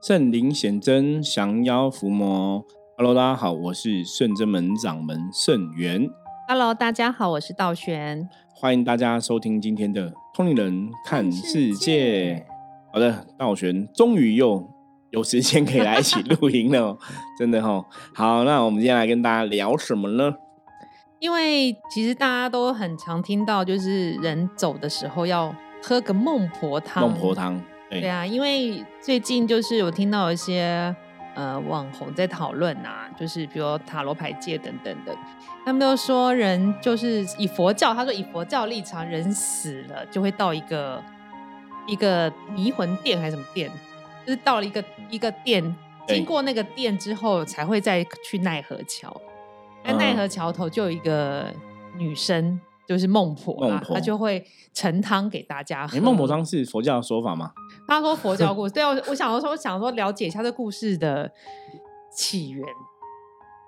圣灵显真，降妖伏魔。Hello，大家好，我是圣真门掌门圣元。Hello，大家好，我是道玄。欢迎大家收听今天的《通灵人看世界》。好的，道玄终于又有时间可以来一起录音了哦，真的哦。好，那我们今天来跟大家聊什么呢？因为其实大家都很常听到，就是人走的时候要喝个孟婆汤。孟婆汤，对对啊，因为最近就是我听到一些呃网红在讨论啊，就是比如塔罗牌界等等的，他们都说人就是以佛教，他说以佛教立场，人死了就会到一个一个迷魂殿还是什么殿，就是到了一个一个殿，经过那个殿之后才会再去奈何桥。在奈何桥头就有一个女生，就是孟婆啦孟婆她就会盛汤给大家喝。哎，孟婆汤是佛教的说法吗？他说佛教故事，对啊，我我想说，我想说了解一下这故事的起源。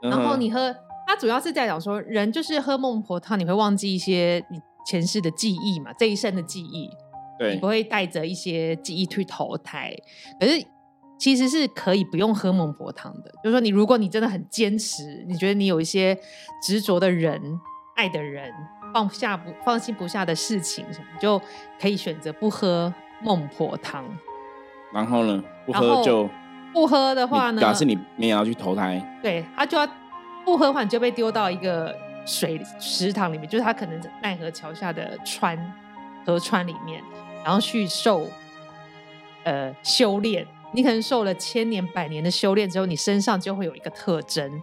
然后你喝，他主要是在讲说，人就是喝孟婆汤，你会忘记一些你前世的记忆嘛，这一生的记忆，对你不会带着一些记忆去投胎。可是其实是可以不用喝孟婆汤的，就是说你如果你真的很坚持，你觉得你有一些执着的人、爱的人，放下不放心不下的事情什么，就可以选择不喝孟婆汤。然后呢，不喝就不喝的话呢，你表示你你也要去投胎。对他就要不喝的话，你就被丢到一个水池塘里面，就是他可能在奈何桥下的川河川里面，然后去受呃修炼。你可能受了千年百年的修炼之后，你身上就会有一个特征，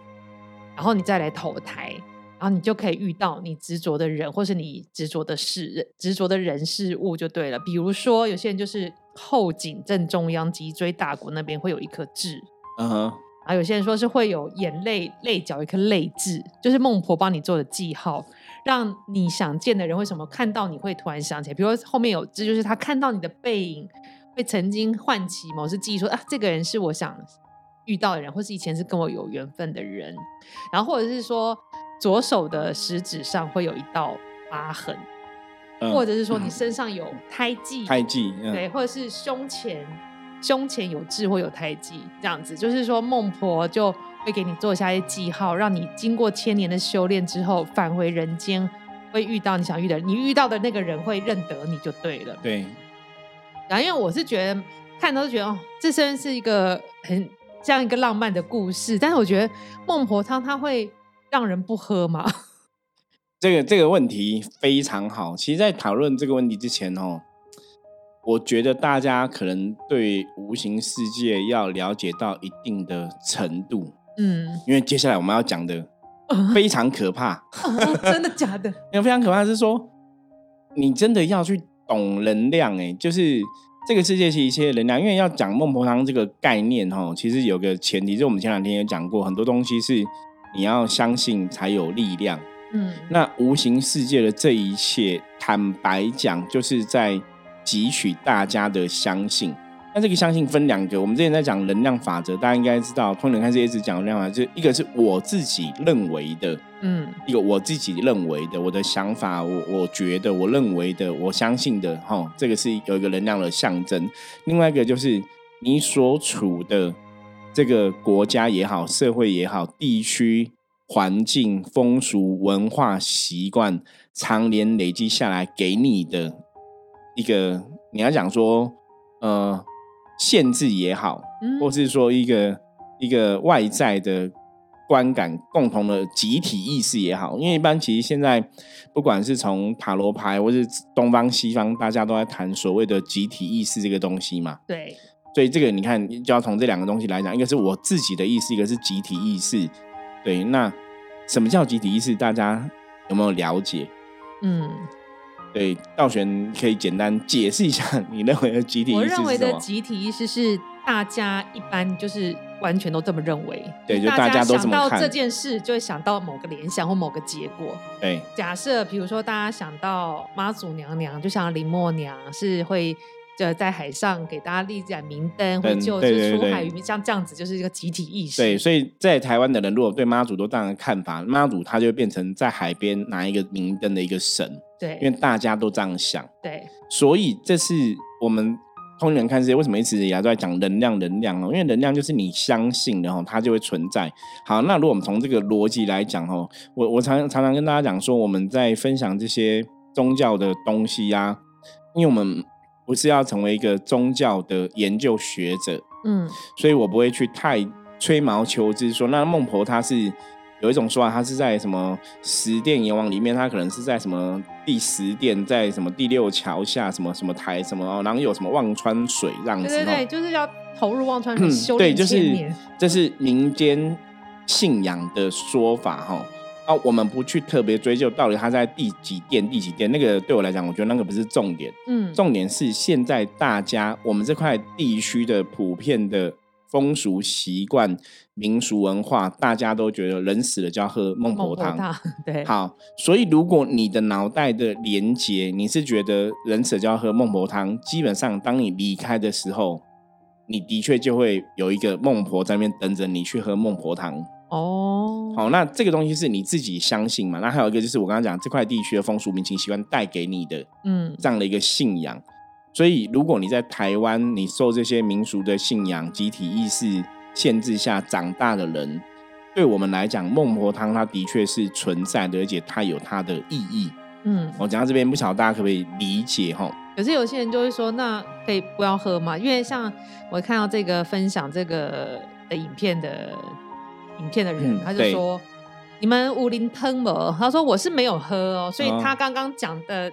然后你再来投胎，然后你就可以遇到你执着的人，或是你执着的事、执着的人事物就对了。比如说，有些人就是后颈正中央脊椎大骨那边会有一颗痣，嗯哼，啊，有些人说是会有眼泪泪角一颗泪痣，就是孟婆帮你做的记号，让你想见的人为什么看到你会突然想起来？比如说后面有痣，就是他看到你的背影，会曾经唤起某次记忆说，啊，这个人是我想遇到的人，或是以前是跟我有缘分的人。然后或者是说左手的食指上会有一道疤痕，嗯。或者是说你身上有胎记，胎记，嗯。对，或者是胸前胸前有痣或有胎记，这样子，就是说孟婆就会给你做下一些记号，让你经过千年的修炼之后返回人间，会遇到你想遇的人，你遇到的那个人会认得你就对了。对，然后因为我是觉得看都觉得哦，这真是一个很这样一个浪漫的故事，但是我觉得孟婆汤它会让人不喝吗？这个这个问题非常好。其实，在讨论这个问题之前哦，我觉得大家可能对无形世界要了解到一定的程度，嗯，因为接下来我们要讲的 非常可怕。哦真的假的？因 为非常可怕的是说，你真的要去懂能量，哎，就是这个世界是一切能量。因为要讲孟婆汤这个概念哦，其实有个前提，就我们前两天也讲过，很多东西是你要相信才有力量。嗯，那无形世界的这一切，坦白讲，就是在汲取大家的相信。那这个相信分两个，我们之前在讲能量法则，大家应该知道，通灵开始一直讲能量法则，就一个是我自己认为的，嗯一个我自己认为的，我的想法，我我觉得，我认为的，我相信的，哈，这个是有一个能量的象征。另外一个就是你所处的这个国家也好，社会也好，地区环境、风俗、文化、习惯，常年累积下来给你的一个，你要讲说，呃，限制也好，嗯或是说一个一个外在的观感、共同的集体意识也好，因为一般其实现在不管是从塔罗牌，或是东方西方，大家都在谈所谓的集体意识这个东西嘛。对，所以这个你看，就要从这两个东西来讲，一个是我自己的意识，一个是集体意识。对，那什么叫集体意识？大家有没有了解？嗯。对，道玄可以简单解释一下你认为的集体意我？认为的集体意识是大家一般就是完全都这么认为，对就大家都这么看想到这件事，就会想到某个联想或某个结果。对假设比如说大家想到妈祖娘娘，就想到林默娘是会。呃，在海上给大家立盏明灯，会灯救对对对就是出海渔民，像这样子就是一个集体意识。对，所以在台湾的人如果对妈祖都这样的看法，妈祖他就会变成在海边拿一个明灯的一个神，对因为大家都这样想。对，所以这是我们通灵人看世界为什么一直以来都在讲能量？能量哦，因为能量就是你相信的哦，它就会存在。好，那如果我们从这个逻辑来讲哦，我我常常常跟大家讲说，我们在分享这些宗教的东西呀，因为我们不是要成为一个宗教的研究学者，嗯所以我不会去太吹毛求疵说，那孟婆她是有一种说法，她是在什么十殿阎王里面，她可能是在什么第十殿，在什么第六桥下，什么什么台什么，哦然后有什么忘川水这样子哦。对对对，就是要投入忘川嗯水修对，炼就是。这是民间信仰的说法哈。啊，我们不去特别追究到底他在第几店、第几店，那个对我来讲，我觉得那个不是重点。嗯，重点是现在大家我们这块地区的普遍的风俗习惯、民俗文化，大家都觉得人死了就要喝孟婆汤。汤，对，好，所以如果你的脑袋的连接，你是觉得人死了就要喝孟婆汤，基本上当你离开的时候，你的确就会有一个孟婆在那边等着你去喝孟婆汤。哦，好，那这个东西是你自己相信嘛？那还有一个就是我刚刚讲这块地区的风俗民情习惯带给你的嗯这样的一个信仰。所以，如果你在台湾，你受这些民俗的信仰、集体意识限制下长大的人，对我们来讲，孟婆汤它的确是存在的，而且它有它的意义。嗯，我讲到这边，不晓得大家可不可以理解哈？可是有些人就会说，那可以不要喝嘛？因为像我看到这个分享这个的影片的影片的人，嗯他就说你们武林吞么？他说我是没有喝哦，所以哦他刚刚讲的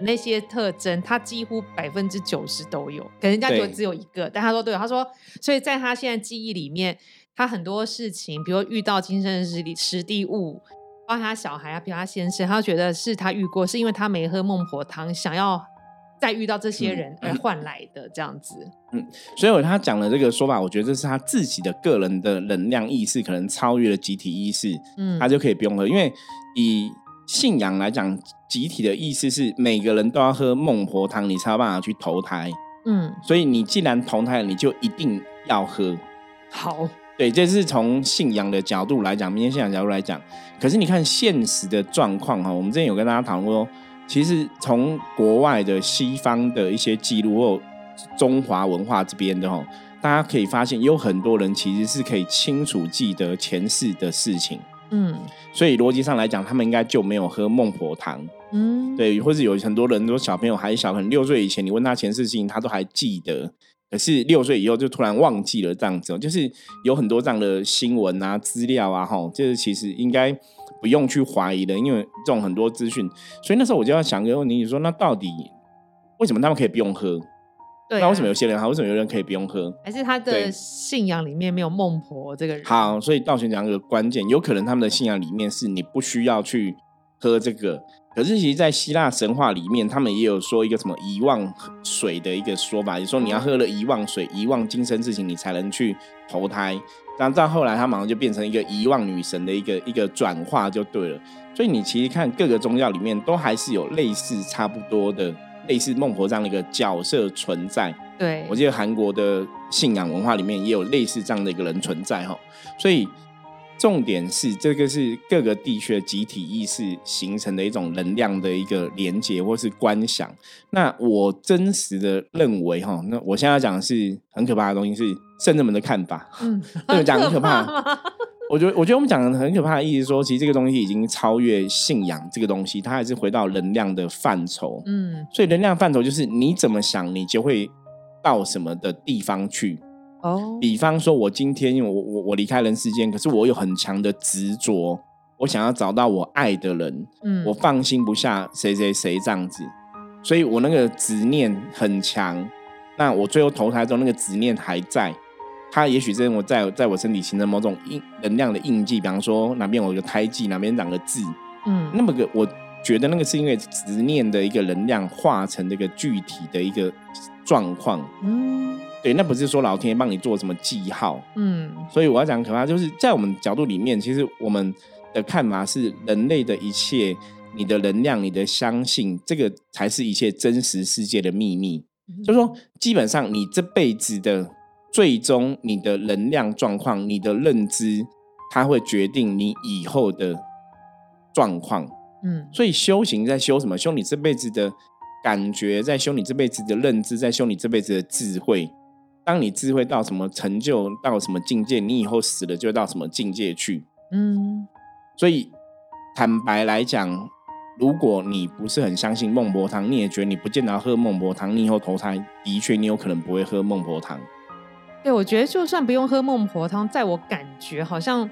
那些特征，他几乎百分之九十都有，可人家觉得只有一个，但他说对，他说所以在他现在记忆里面，他很多事情，比如遇到今生实地实地物。包括他小孩啊，比如他先生，他觉得是他遇过，是因为他没喝孟婆汤，想要再遇到这些嗯人而换来的这样子。嗯所以他讲的这个说法，我觉得这是他自己的个人的能量意识，可能超越了集体意识，嗯，他就可以不用喝。因为以信仰来讲，集体的意思是每个人都要喝孟婆汤，你才有办法去投胎。嗯所以你既然投胎了，你就一定要喝。好，对，这是从信仰的角度来讲，民间信仰角度来讲。可是你看现实的状况哈，我们之前有跟大家讨论过，其实从国外的西方的一些记录或中华文化这边的哈，大家可以发现有很多人其实是可以清楚记得前世的事情，嗯所以逻辑上来讲，他们应该就没有喝孟婆汤。嗯，对，或者有很多人说小朋友还小，可能六岁以前你问他前世事情，他都还记得。可是六岁以后就突然忘记了这样子哦，就是有很多这样的新闻啊、资料啊，哈，就是其实应该不用去怀疑的，因为这种很多资讯。所以那时候我就要想一个问题，你说那到底为什么他们可以不用喝？对啊、那为什么有些人好？为什么有人可以不用喝？还是他的信仰里面没有孟婆这个人？好，所以道玄讲一个关键，有可能他们的信仰里面是你不需要去喝这个，可是其实，在希腊神话里面，他们也有说一个什么遗忘水的一个说法，也说你要喝了遗忘水，遗忘今生事情，你才能去投胎。然后到后来，他马上就变成一个遗忘女神的一个一个转化，就对了。所以你其实看各个宗教里面，都还是有类似差不多的。类似孟婆这样的一个角色存在，对，我记得韩国的信仰文化里面也有类似这样的一个人存在哈，所以重点是这个是各个地区的集体意识形成的一种能量的一个连接或是观想。那我真实的认为哈，那我现在要讲的是很可怕的东西，是圣人们的看法。嗯，这个讲很可怕 我觉得，我觉得我们讲的很可怕的意思是说，其实这个东西已经超越信仰这个东西，它还是回到能量的范畴。嗯，所以能量范畴就是你怎么想，你就会到什么的地方去。哦，比方说，我今天我我我离开人世间，可是我有很强的执着，我想要找到我爱的人，嗯，我放心不下谁谁谁这样子，所以我那个执念很强。那我最后投胎中，那个执念还在，它也许真的我在在我身体形成某种印能量的印记，比方说哪边有一个胎记，哪边长个痣，嗯，那么个我觉得那个是因为执念的一个能量化成这个具体的一个状况。嗯对，那不是说老天爷帮你做什么记号，嗯所以我要讲可怕，就是在我们角度里面，其实我们的看法是人类的一切，你的能量、你的相信，这个才是一切真实世界的秘密。就是说，基本上你这辈子的最终，你的能量状况、你的认知，它会决定你以后的状况。嗯所以修行在修什么？修你这辈子的感觉，在修你这辈子的认知，在修你这辈子的智慧。当你智慧到什么成就，到什么境界，你以后死了就到什么境界去。嗯，所以坦白来讲，如果你不是很相信孟婆汤，你也觉得你不见得要喝孟婆汤，你以后投胎的确你有可能不会喝孟婆汤。对，我觉得就算不用喝孟婆汤，在我感觉好像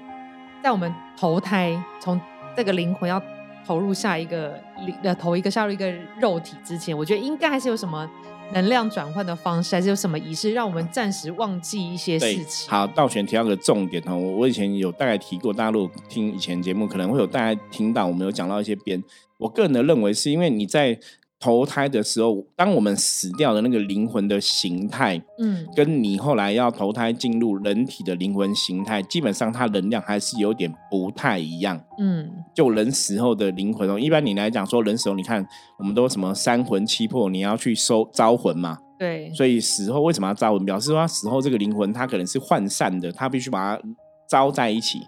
在我们投胎从这个灵魂要投入下一个灵呃投一个下入一个肉体之前，我觉得应该还是有什么。能量转换的方式，还是有什么仪式，让我们暂时忘记一些事情？好，道玄提到个重点哦，我我以前有大概提过，大陆听以前节目可能会有大家听到，我们有讲到一些边。我个人的认为，是因为你在。投胎的时候，当我们死掉的那个灵魂的形态，嗯，跟你后来要投胎进入人体的灵魂形态，基本上它能量还是有点不太一样，嗯，就人死后的灵魂哦，一般你来讲说人死后，你看我们都什么三魂七魄，你要去收招魂嘛，对，所以死后为什么要招魂？表示说他死后这个灵魂它可能是涣散的，它必须把它招在一起，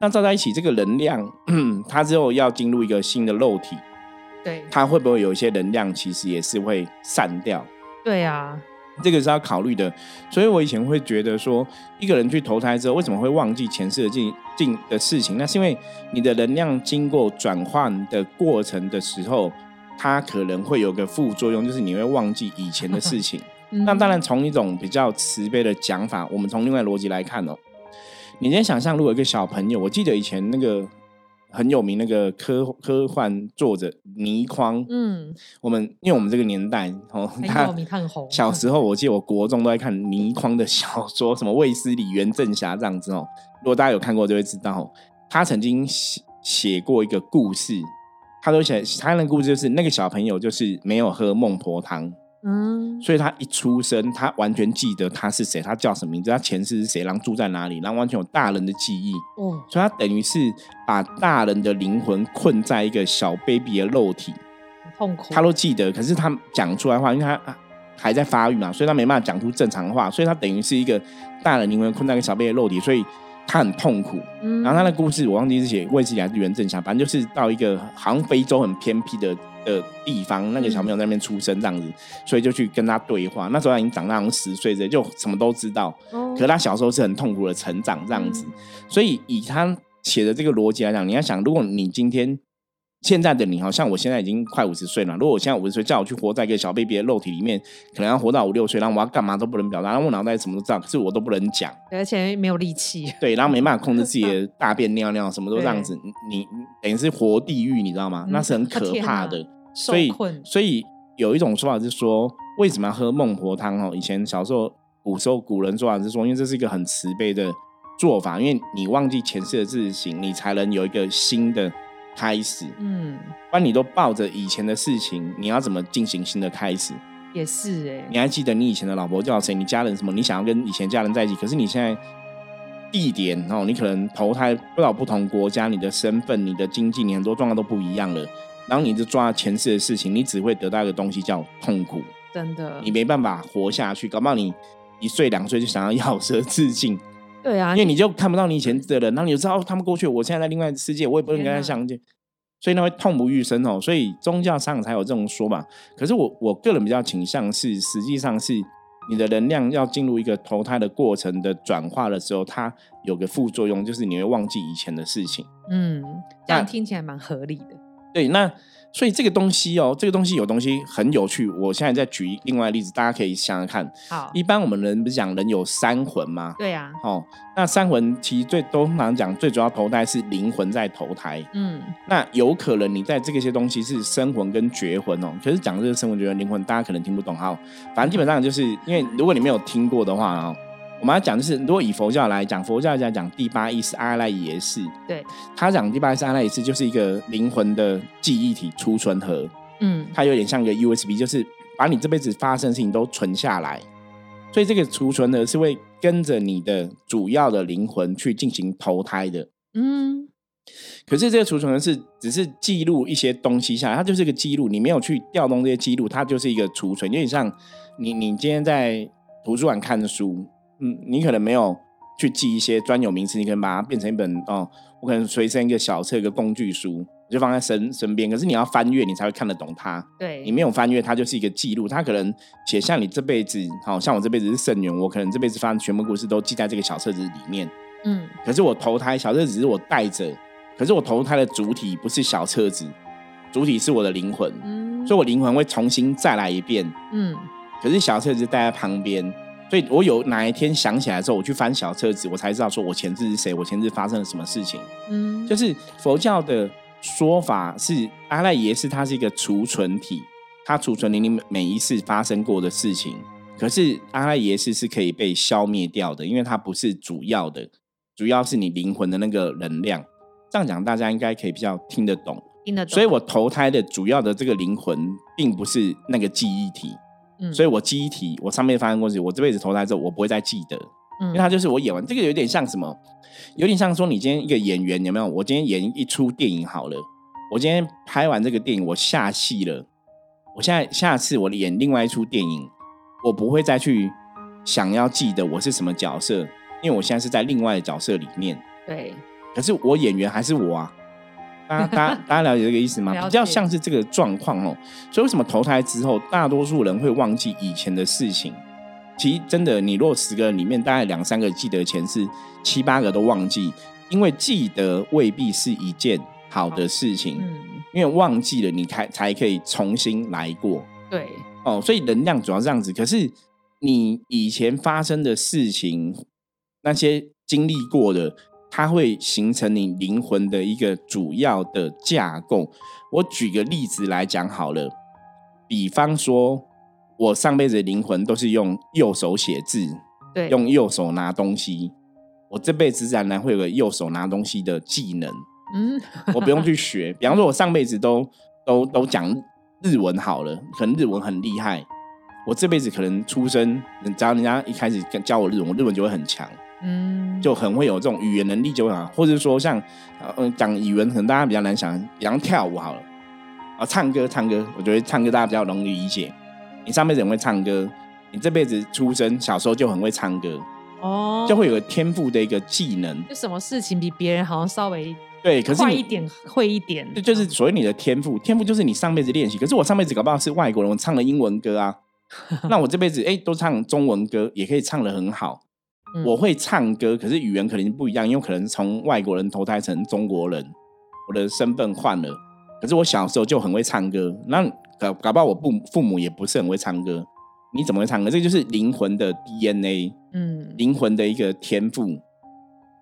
那招在一起这个能量，它之后要进入一个新的肉体。对，它会不会有一些能量，其实也是会散掉。对啊，这个是要考虑的。所以我以前会觉得说，一个人去投胎之后，为什么会忘记前世的进进的事情？那是因为你的能量经过转换的过程的时候，它可能会有个副作用，就是你会忘记以前的事情。那当然，从一种比较慈悲的讲法，我们从另外逻辑来看哦，你先想象，如果一个小朋友，我记得以前那个。很有名那个科科幻作者倪匡，嗯，我们因为我们这个年代哦，他。小时候我记得我国中都在看倪匡的小说，什么卫斯理、袁振侠这样子哦。如果大家有看过，就会知道他曾经写写过一个故事，他都写他的故事就是那个小朋友就是没有喝孟婆汤。嗯，所以他一出生，他完全记得他是谁，他叫什么名字，他前世是谁，然后住在哪里，然后完全有大人的记忆。嗯，所以他等于是把大人的灵魂困在一个小 baby 的肉体，痛苦。他都记得，可是他讲出来话，因为他还在发育嘛，所以他没办法讲出正常话，所以他等于是一个大人灵魂困在一个小 baby 的肉体，所以他很痛苦。然后他的故事我忘记是写卫视还是袁振霞，反正就是到一个好像非洲很偏僻的。的地方，那个小朋友在那边出生这样子，所以就去跟他对话。那时候他已经长大，十岁这，就什么都知道。可是他小时候是很痛苦的成长这样子，所以以他写的这个逻辑来讲，你要想，如果你今天现在的你，好像我现在已经快五十岁了。如果我现在五十岁，叫我去活在一个小 baby 的肉体里面，可能要活到五六岁，然后我要干嘛都不能表达，然后我脑袋什么都知道，可是我都不能讲，而且没有力气。对，然后没办法控制自己的大便、尿尿，什么都这样子。你等于是活地狱，你知道吗？那是很可怕的。所以，所以有一种说法是说，为什么要喝孟婆汤？哦，以前小时候古时候古人说法是说，因为这是一个很慈悲的做法，因为你忘记前世的事情，你才能有一个新的开始。嗯，不然你都抱着以前的事情，你要怎么进行新的开始？也是哎，你还记得你以前的老婆叫谁？你家人什么？你想要跟以前家人在一起，可是你现在地点哦，你可能投胎不到不同国家，你的身份、你的经济、你很多状况都不一样了。然后你就抓前世的事情，你只会得到一个东西叫痛苦，真的，你没办法活下去。搞不好你一岁两岁就想要咬舌自尽，对啊，因为你就看不到你以前的人，然后你就知道他们过去，我现在在另外世界，我也不能跟他相见，所以那会痛不欲生哦。所以宗教上才有这种说法。可是我我个人比较倾向是，实际上是你的能量要进入一个投胎的过程的转化的时候，它有个副作用，就是你会忘记以前的事情。嗯，这样听起来蛮合理的。对，那所以这个东西哦，这个东西有东西很有趣。我现在再举另外例子，大家可以想想看。好，一般我们人不是讲人有三魂吗？对呀。哦，那三魂其实最通常讲最主要投胎是灵魂在投胎。嗯。那有可能你在这个些东西是生魂跟绝魂哦。可是讲这个生魂、绝魂、灵魂，大家可能听不懂哈。反正基本上就是因为如果你没有听过的话哦。我们要讲的是，如果以佛教来讲，佛教来讲第八意识阿赖耶识。对，他讲第八意识阿赖耶识就是一个灵魂的记忆体储存盒。嗯，它有点像一个 USB，就是把你这辈子发生的事情都存下来。所以这个储存盒是会跟着你的主要的灵魂去进行投胎的。嗯，可是这个储存盒是只是记录一些东西下来，它就是一个记录。你没有去调动这些记录，它就是一个储存。有点像你你今天在图书馆看的书。嗯，你可能没有去记一些专有名词，你可以把它变成一本哦，我可能随身一个小册，一个工具书。就放在身身边。可是你要翻阅，你才会看得懂它。对，你没有翻阅，它就是一个记录。它可能写像你这辈子，好像我这辈子是圣人，我可能这辈子发生全部故事都记在这个小册子里面。嗯，可是我投胎小册子只是我带着，可是我投胎的主体不是小册子，主体是我的灵魂。嗯，所以我灵魂会重新再来一遍。嗯，可是小册子带在旁边，所以我有哪一天想起来之后，我去翻小册子，我才知道说我前世是谁，我前世发生了什么事情。嗯，就是佛教的说法是阿赖耶识，它是一个储存体，它储存你你每一次发生过的事情。可是阿赖耶识是可以被消灭掉的，因为它不是主要的。主要是你灵魂的那个能量，这样讲大家应该可以比较听得懂。听得懂。所以我投胎的主要的这个灵魂，并不是那个记忆体。嗯，所以我记忆体，我上面发生过事，我这辈子投胎之后，我不会再记得，因为它就是我演完这个有点像什么，有点像说你今天一个演员有没有？我今天演一出电影好了，我今天拍完这个电影，我下戏了，我现在下次我演另外一出电影，我不会再去想要记得我是什么角色。因为我现在是在另外的角色里面，对，可是我演员还是我啊，大家大家大家了解这个意思吗？比较像是这个状况哦。所以为什么投胎之后，大多数人会忘记以前的事情？其实真的，你若十个人里面，大概两三个记得前世，七八个都忘记，因为记得未必是一件好的事情。嗯，因为忘记了，你才才可以重新来过。对，哦，所以能量主要是这样子。可是你以前发生的事情。那些经历过的，它会形成你灵魂的一个主要的架构。我举个例子来讲好了，比方说，我上辈子的灵魂都是用右手写字，对，用右手拿东西。我这辈子自然会有个右手拿东西的技能。嗯，我不用去学。比方说，我上辈子都都都讲日文好了，可能日文很厉害。我这辈子可能出生，只要人家一开始教我日文，我日文就会很强。嗯，就很会有这种语言能力就好，或者说像嗯讲语文，可能大家比较难想，比方跳舞好了啊，唱歌唱歌，我觉得唱歌大家比较容易理解。你上辈子很会唱歌，你这辈子出生小时候就很会唱歌哦，就会有个天赋的一个技能。就什么事情比别人好像稍微对，可是快一点会一点，这就是所谓你的天赋。天赋就是你上辈子练习，可是我上辈子搞不好是外国人，我唱了英文歌啊，那我这辈子哎都唱中文歌，也可以唱的很好。我会唱歌，可是语言可能不一样，因为可能从外国人投胎成中国人，我的身份换了。可是我小时候就很会唱歌，那搞搞不好我父父母也不是很会唱歌，你怎么会唱歌？这就是灵魂的 DNA，嗯，灵魂的一个天赋。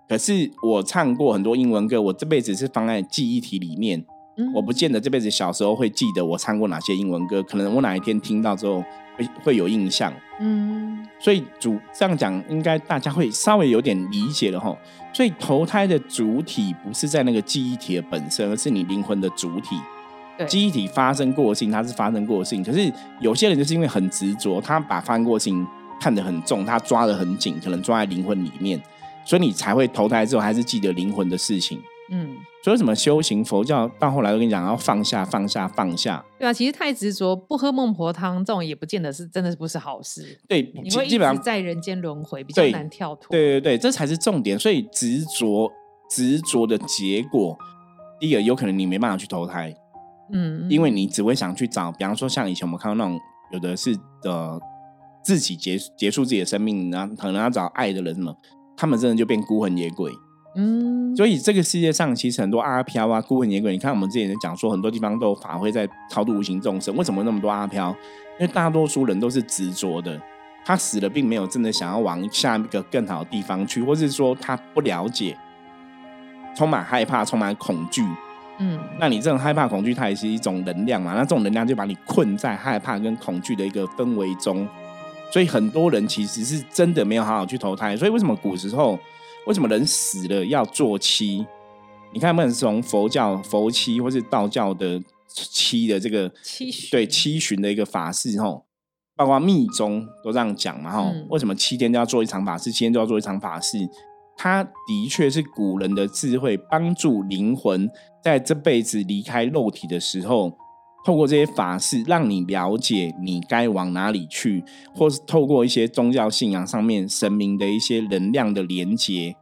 可是我唱过很多英文歌，我这辈子是放在记忆体里面，我不见得这辈子小时候会记得我唱过哪些英文歌，可能我哪一天听到之后。会会有印象，嗯，所以主这样讲，应该大家会稍微有点理解了哈。所以投胎的主体不是在那个记忆体的本身，而是你灵魂的主体。记忆体发生过性，它是发生过性。可是有些人就是因为很执着，他把发生过性看得很重，他抓得很紧，可能抓在灵魂里面，所以你才会投胎之后还是记得灵魂的事情。嗯，所以什么修行佛教到后来，我跟你讲，要放下，放下，放下。对啊，其实太执着，不喝孟婆汤，这种也不见得是真的不是好事。对，你会基本上在人间轮回，比较难跳脱。对对对，这才是重点。所以执着，执着的结果，第一个有可能你没办法去投胎。嗯，因为你只会想去找，比方说像以前我们看到那种有的是呃自己结结束自己的生命，然后可能要找爱的人什么，他们真的就变孤魂野鬼。嗯，所以这个世界上其实很多阿飘啊、孤魂野鬼，你看我们之前讲说，很多地方都有法会在超度无形众生。为什么那么多阿飘？因为大多数人都是执着的，他死了并没有真的想要往下一个更好的地方去，或是说他不了解，充满害怕、充满恐惧。嗯，那你这种害怕、恐惧，它也是一种能量嘛？那这种能量就把你困在害怕跟恐惧的一个氛围中。所以很多人其实是真的没有好好去投胎。所以为什么古时候？为什么人死了要做七？你看，不管是从佛教佛七，或是道教的七的这个七对七旬的一个法事，吼，包括密宗都这样讲嘛，吼。为什么七天都要做一场法事？七天都要做一场法事？它的确是古人的智慧，帮助灵魂在这辈子离开肉体的时候。透过这些法事，让你了解你该往哪里去，或是透过一些宗教信仰上面神明的一些能量的连接，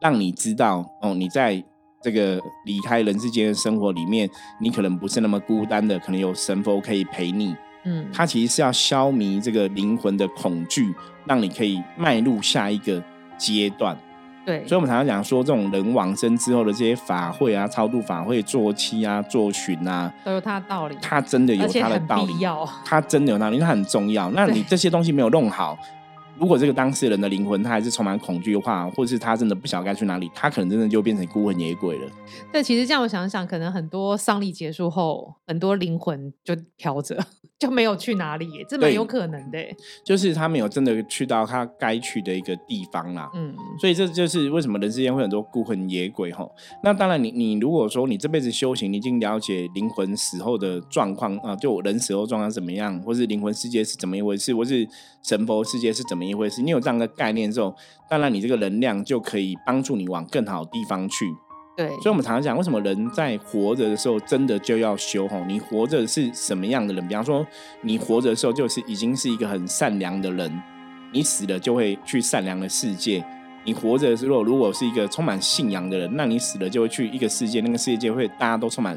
让你知道哦，你在这个离开人世间的生活里面，你可能不是那么孤单的，可能有神佛可以陪你。嗯，它其实是要消弭这个灵魂的恐惧，让你可以迈入下一个阶段。对，所以，我们常常讲说，这种人往生之后的这些法会啊、超度法会、做七啊、做巡啊，都有它的道理。它真的有它的道理，它真的有道理，它很重要。那你这些东西没有弄好。如果这个当事人的灵魂他还是充满恐惧的话，或者是他真的不晓得该去哪里，他可能真的就变成孤魂野鬼了。对，其实这样我想想，可能很多丧礼结束后，很多灵魂就飘着。就没有去哪里，这蛮有可能的。就是他没有真的去到他该去的一个地方啦。嗯，所以这就是为什么人世间会很多孤魂野鬼哈。那当然，你你如果说你这辈子修行，你已经了解灵魂死后的状况啊，就人死后状况怎么样，或是灵魂世界是怎么一回事，或是神佛世界是怎么一回事，你有这样的概念之后，当然你这个能量就可以帮助你往更好的地方去。对，所以，我们常常讲，为什么人在活着的时候，真的就要修？吼，你活着是什么样的人？比方说，你活着的时候，就是已经是一个很善良的人，你死了就会去善良的世界。你活着的时候，如果是一个充满信仰的人，那你死了就会去一个世界，那个世界会大家都充满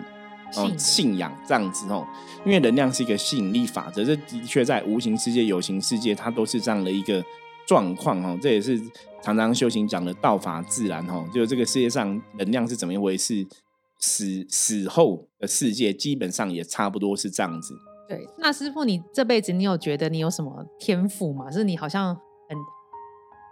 哦信仰这样子哦。因为能量是一个吸引力法则，这的确在无形世界、有形世界，它都是这样的一个。状况哦，这也是常常修行讲的道法自然哦，就这个世界上能量是怎么一回事，死死后的世界基本上也差不多是这样子。对，那师傅，你这辈子你有觉得你有什么天赋吗？是你好像很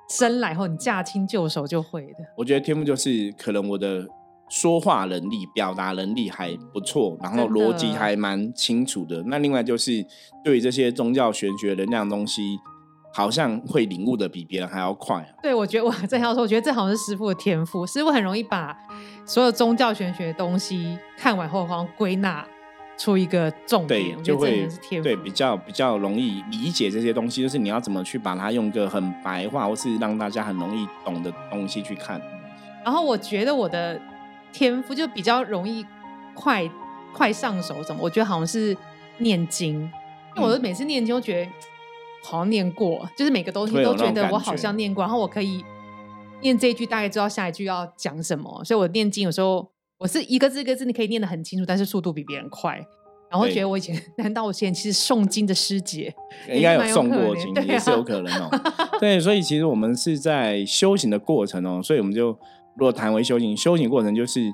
生来后你驾轻就熟就会的？我觉得天赋就是可能我的说话能力、表达能力还不错，然后逻辑还蛮清楚的。那另外就是对于这些宗教玄学能量东西。好像会领悟的比别人还要快。啊对，我觉得我正要说，我觉得这好像是师傅的天赋。师傅很容易把所有宗教玄学的东西看完后，好像归纳出一个重点，就会对比较比较容易理解这些东西。就是你要怎么去把它用个很白话，或是让大家很容易懂的东西去看。然后我觉得我的天赋就比较容易快快上手，怎么？我觉得好像是念经，因为我每次念经都觉得。好像念过，就是每个东西都觉得我好像念过，然后我可以念这一句，大概知道下一句要讲什么。所以我念经有时候我是一个字一个字，你可以念得很清楚，但是速度比别人快。然后觉得我以前，难道我以前其实诵经的师姐应该有 诵过经，也是有可能哦。对，所以其实我们是在修行的过程哦，所以我们就如果谈为修行，修行过程就是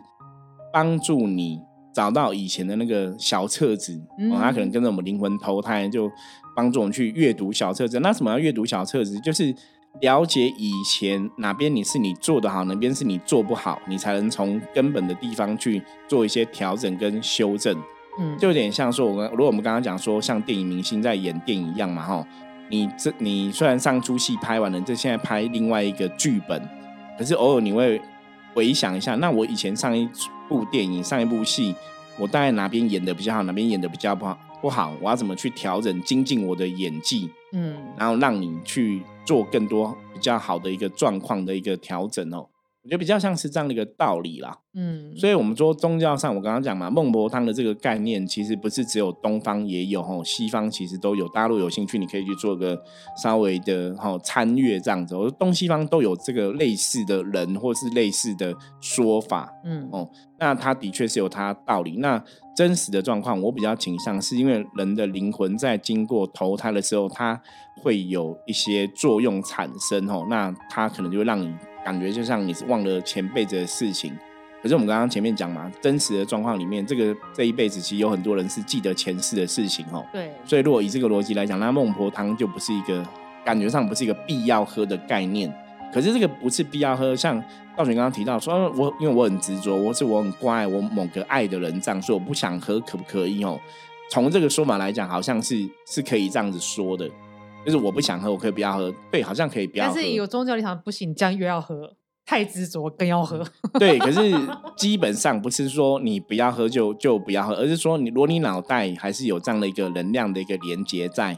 帮助你找到以前的那个小册子，哦，他可能跟着我们灵魂投胎就。帮助我们去阅读小册子，那什么要阅读小册子？就是了解以前哪边你是你做的好，哪边是你做不好，你才能从根本的地方去做一些调整跟修正。嗯，就有点像说，我们如果我们刚刚讲说，像电影明星在演电影一样嘛，哈，你这你虽然上出戏拍完了，这现在拍另外一个剧本，可是偶尔你会回想一下，那我以前上一部电影、上一部戏，我大概哪边演的比较好，哪边演的比较不好。不好，我要怎么去调整、精进我的演技？嗯，然后让你去做更多比较好的一个状况的一个调整哦。我觉得比较像是这样的一个道理啦。嗯，所以我们说宗教上，我刚刚讲嘛，孟婆汤的这个概念，其实不是只有东方也有哦，西方其实都有。大陆有兴趣，你可以去做个稍微的哈参阅这样子。我说东西方都有这个类似的人或是类似的说法。嗯哦，那它的确是有它道理。那真实的状况，我比较倾向是因为人的灵魂在经过投胎的时候，它会有一些作用产生哦，那它可能就会让你。感觉就像你是忘了前辈子的事情，可是我们刚刚前面讲嘛，真实的状况里面，这个这一辈子其实有很多人是记得前世的事情哦。对。所以如果以这个逻辑来讲，那孟婆汤就不是一个感觉上不是一个必要喝的概念。可是这个不是必要喝，像道玄刚刚提到说，我因为我很执着，我是我很关爱我某个爱的人这样，所以我不想喝，可不可以哦？从这个说法来讲，好像是是可以这样子说的。就是我不想喝，我可以不要喝。对，好像可以不要。但是有宗教立场不行，这样越要喝，太执着更要喝。对，可是基本上不是说你不要喝就就不要喝，而是说你如果你脑袋还是有这样的一个能量的一个连接在，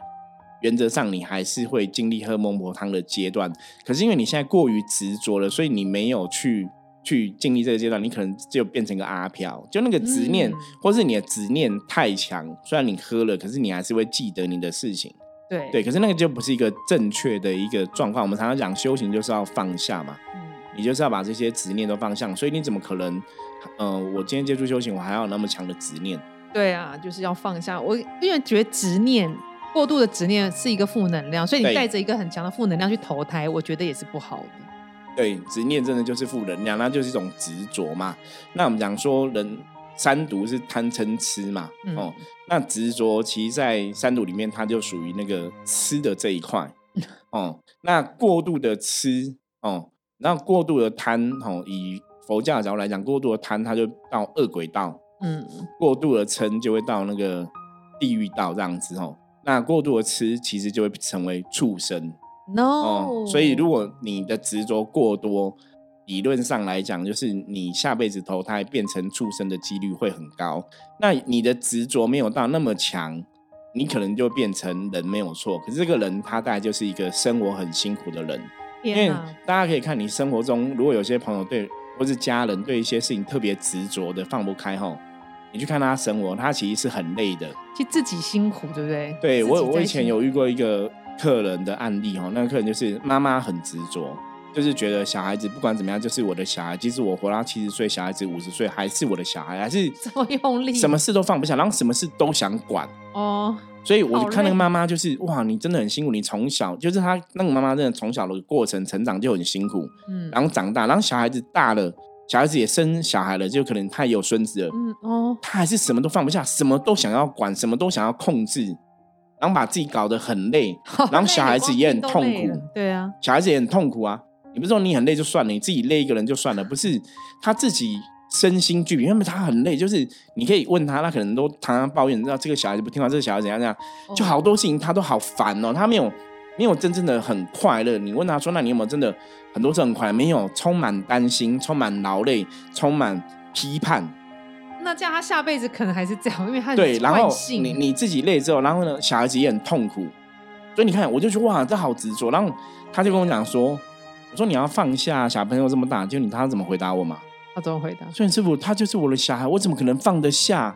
原则上你还是会经历喝孟婆汤的阶段。可是因为你现在过于执着了，所以你没有去去经历这个阶段，你可能就变成个阿飘，就那个执念，或是你的执念太强，虽然你喝了，可是你还是会记得你的事情。对对，可是那个就不是一个正确的一个状况。我们常常讲修行就是要放下嘛，嗯，你就是要把这些执念都放下，所以你怎么可能呃，我今天接触修行，我还要有那么强的执念。对啊，就是要放下。我因为觉得执念过度的执念是一个负能量，所以你对带着一个很强的负能量去投胎，我觉得也是不好的。对，执念真的就是负能量，那就是一种执着嘛。那我们讲说人三毒是贪嗔痴嘛，嗯哦，那执着其实，在三毒里面，它就属于那个吃的这一块，哦，那过度的吃，哦，那过度的贪，哦，以佛教的角度来讲，过度的贪，它就到恶鬼道，嗯，过度的嗔就会到那个地狱道这样子，哦，那过度的吃，其实就会成为畜生。no，、哦，所以如果你的执着过多，理论上来讲，就是你下辈子投胎变成畜生的几率会很高。那你的执着没有到那么强，你可能就变成人没有错。可是这个人他大概就是一个生活很辛苦的人，因为，大家可以看你生活中，如果有些朋友对或是家人对一些事情特别执着的放不开吼，你去看他生活，他其实是很累的。其实自己辛苦，对不对？对我，我以前有遇过一个客人的案例哈，那个客人就是妈妈很执着，就是觉得小孩子不管怎么样就是我的小孩，即使我活到七十岁，小孩子五十岁还是我的小孩，还是这么用力什么事都放不下，然后什么事都想管。哦，所以我就看那个妈妈，就是哇，你真的很辛苦，你从小就是她那个妈妈真的从小的过程成长就很辛苦，嗯然后长大，然后小孩子大了，小孩子也生小孩了，就可能他也有孙子了，嗯哦，他还是什么都放不下，什么都想要管，什么都想要控制，然后把自己搞得很累，好 然后小孩子也很痛苦。对啊，小孩子也很痛苦啊。你不是说你很累就算了，你自己累一个人就算了，不是他自己身心俱疲，因为他很累，就是你可以问他，他可能都常常抱怨，你知道这个小孩子不听话，这个小孩怎样怎样，就哦。好多事情他都好烦哦，他没有没有真正的很快乐。你问他说，那你有没有真的很多次很快乐？没有，充满担心，充满劳累，充满批判。那这样他下辈子可能还是这样，因为他对，然后你你自己累之后，然后呢，小孩子也很痛苦，所以你看，我就觉得哇，这好执着。然后他就跟我讲说，我说你要放下，小朋友这么大，就你他怎么回答我嘛？他怎么回答？所以师傅他就是我的小孩，我怎么可能放得下？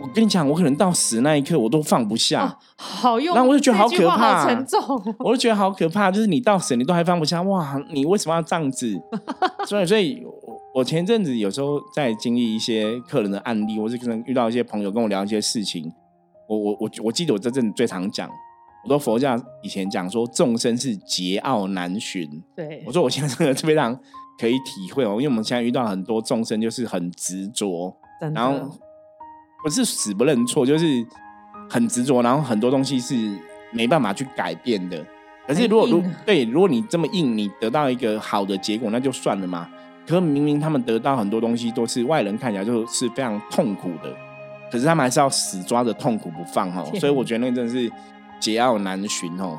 我跟你讲，我可能到死那一刻我都放不下。哦，好用，然后我就觉得好可怕沉重哦。我就觉得好可怕，就是你到死你都还放不下，哇！你为什么要这样子？所以，所以我我前阵子有时候在经历一些客人的案例，或是可能遇到一些朋友跟我聊一些事情，我我我我记得我这阵子最常讲，我都佛教以前讲说众生是桀骜难驯，对我，说我现在真的非常可以体会哦，因为我们现在遇到很多众生就是很执着，然后不是死不认错，就是很执着，然后很多东西是没办法去改变的。可是如果如对，如果你这么硬，你得到一个好的结果，那就算了嘛。可明明他们得到很多东西都是外人看起来就是非常痛苦的，可是他们还是要死抓着痛苦不放哦。所以我觉得那个真的是桀骜难寻哦。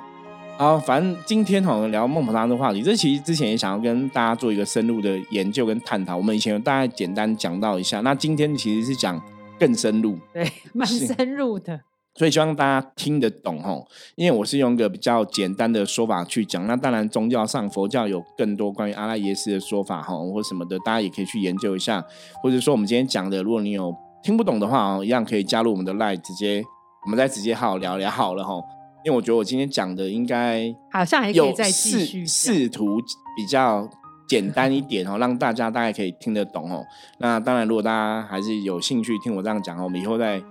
好，反正今天哈聊孟婆汤的话题，这其实之前也想要跟大家做一个深入的研究跟探讨。我们以前有大概简单讲到一下，那今天其实是讲更深入，对，蛮深入的。所以希望大家听得懂吼。因为我是用一个比较简单的说法去讲。那当然，宗教上佛教有更多关于阿拉耶斯的说法哈，或什么的，大家也可以去研究一下。或者说我们今天讲的，如果你有听不懂的话哦，一样可以加入我们的 line，直接我们再直接好好聊聊好了哈。因为我觉得我今天讲的应该好像还可以有再继续试试图比较简单一点哦，让大家大概可以听得懂哦。那当然，如果大家还是有兴趣听我这样讲哦，我们以后再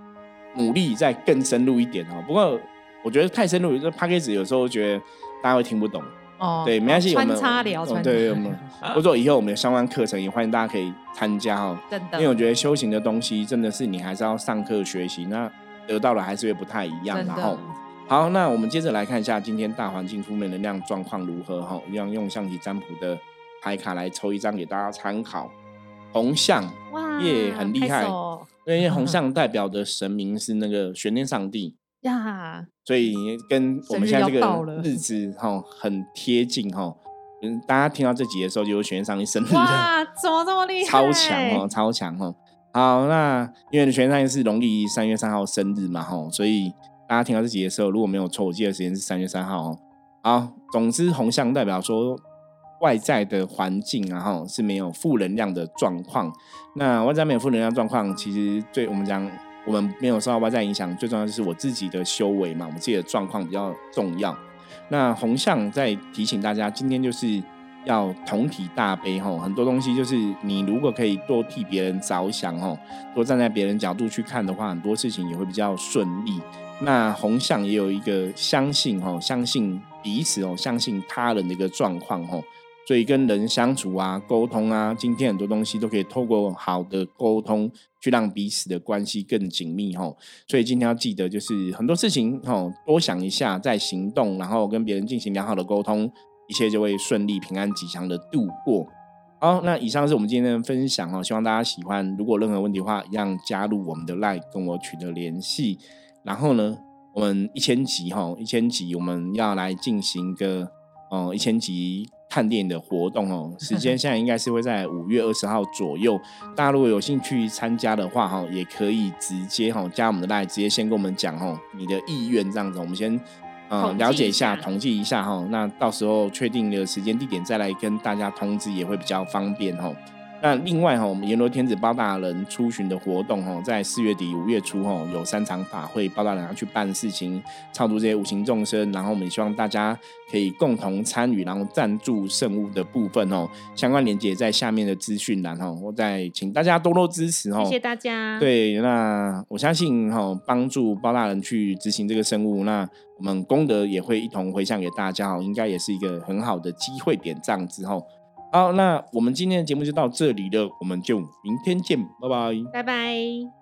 努力再更深入一点哦。不过我觉得太深入，这 p a c k a g e 有时候觉得大家会听不懂。哦。对，没关系，我穿们对，我聊们 或者说以后我们的相关课程也欢迎大家可以参加哦。真的，因为我觉得修行的东西真的是你还是要上课学习，那得到了还是会不太一样。然后，好，那我们接着来看一下今天大环境负面能量状况如何哈，一样用象棋占卜的牌卡来抽一张给大家参考。红象，哇耶很厉害因为红 象代表的神明是那个玄天上帝，呀，所以跟我们现在这个日子 哈很贴近哈。嗯，大家听到这集的时候，就有玄天上帝生日了。哇，怎么这么厉 害？超强哦，！超强哦。好，那因为玄上是农历三月三号生日嘛，吼，所以大家听到这集的时候，如果没有错，我记得时间是三月三号哦。好，总之红象代表说外在的环境然后是没有负能量的状况。那外在没有负能量状况，其实对我们讲，我们没有受到外在影响，最重要就是我自己的修为嘛，我自己的状况比较重要。那红象在提醒大家，今天就是要同体大悲吼，很多东西就是你如果可以多替别人着想吼，多站在别人角度去看的话，很多事情也会比较顺利。那红象也有一个相信吼，相信彼此哦，相信他人的一个状况吼。所以跟人相处啊，沟通啊，今天很多东西都可以透过好的沟通，去让彼此的关系更紧密吼。所以今天要记得，就是很多事情吼，多想一下再行动，然后跟别人进行良好的沟通，一切就会顺利、平安、吉祥的度过。好，那以上是我们今天的分享哦，希望大家喜欢。如果任何问题的话，一样加入我们的 LINE 跟我取得联系。然后呢，我们一千集哈，一千集我们要来进行一个哦，一千集。看电影的活动哦，时间 现在应该是会在五月二十号左右。大家如果有兴趣参加的话哈，也可以直接哈加我们的 line，直接先跟我们讲哦你的意愿这样子，我们先嗯了解一下，统计一下哈。那到时候确定的时间地点再来跟大家通知，也会比较方便哈。那另外哈，我们阎罗天子包大人出巡的活动哈，在四月底五月初哈，有三场法会，包大人要去办事情，超度这些五行众生。然后我们希望大家可以共同参与，然后赞助圣物的部分哦。相关链接在下面的资讯栏哈，我再请大家多多支持哦。谢谢大家。对，那我相信哈，帮助包大人去执行这个圣物，那我们功德也会一同回向给大家哦，应该也是一个很好的机会点这样子哈。好，那我们今天的节目就到这里了，我们就明天见，拜拜，拜拜。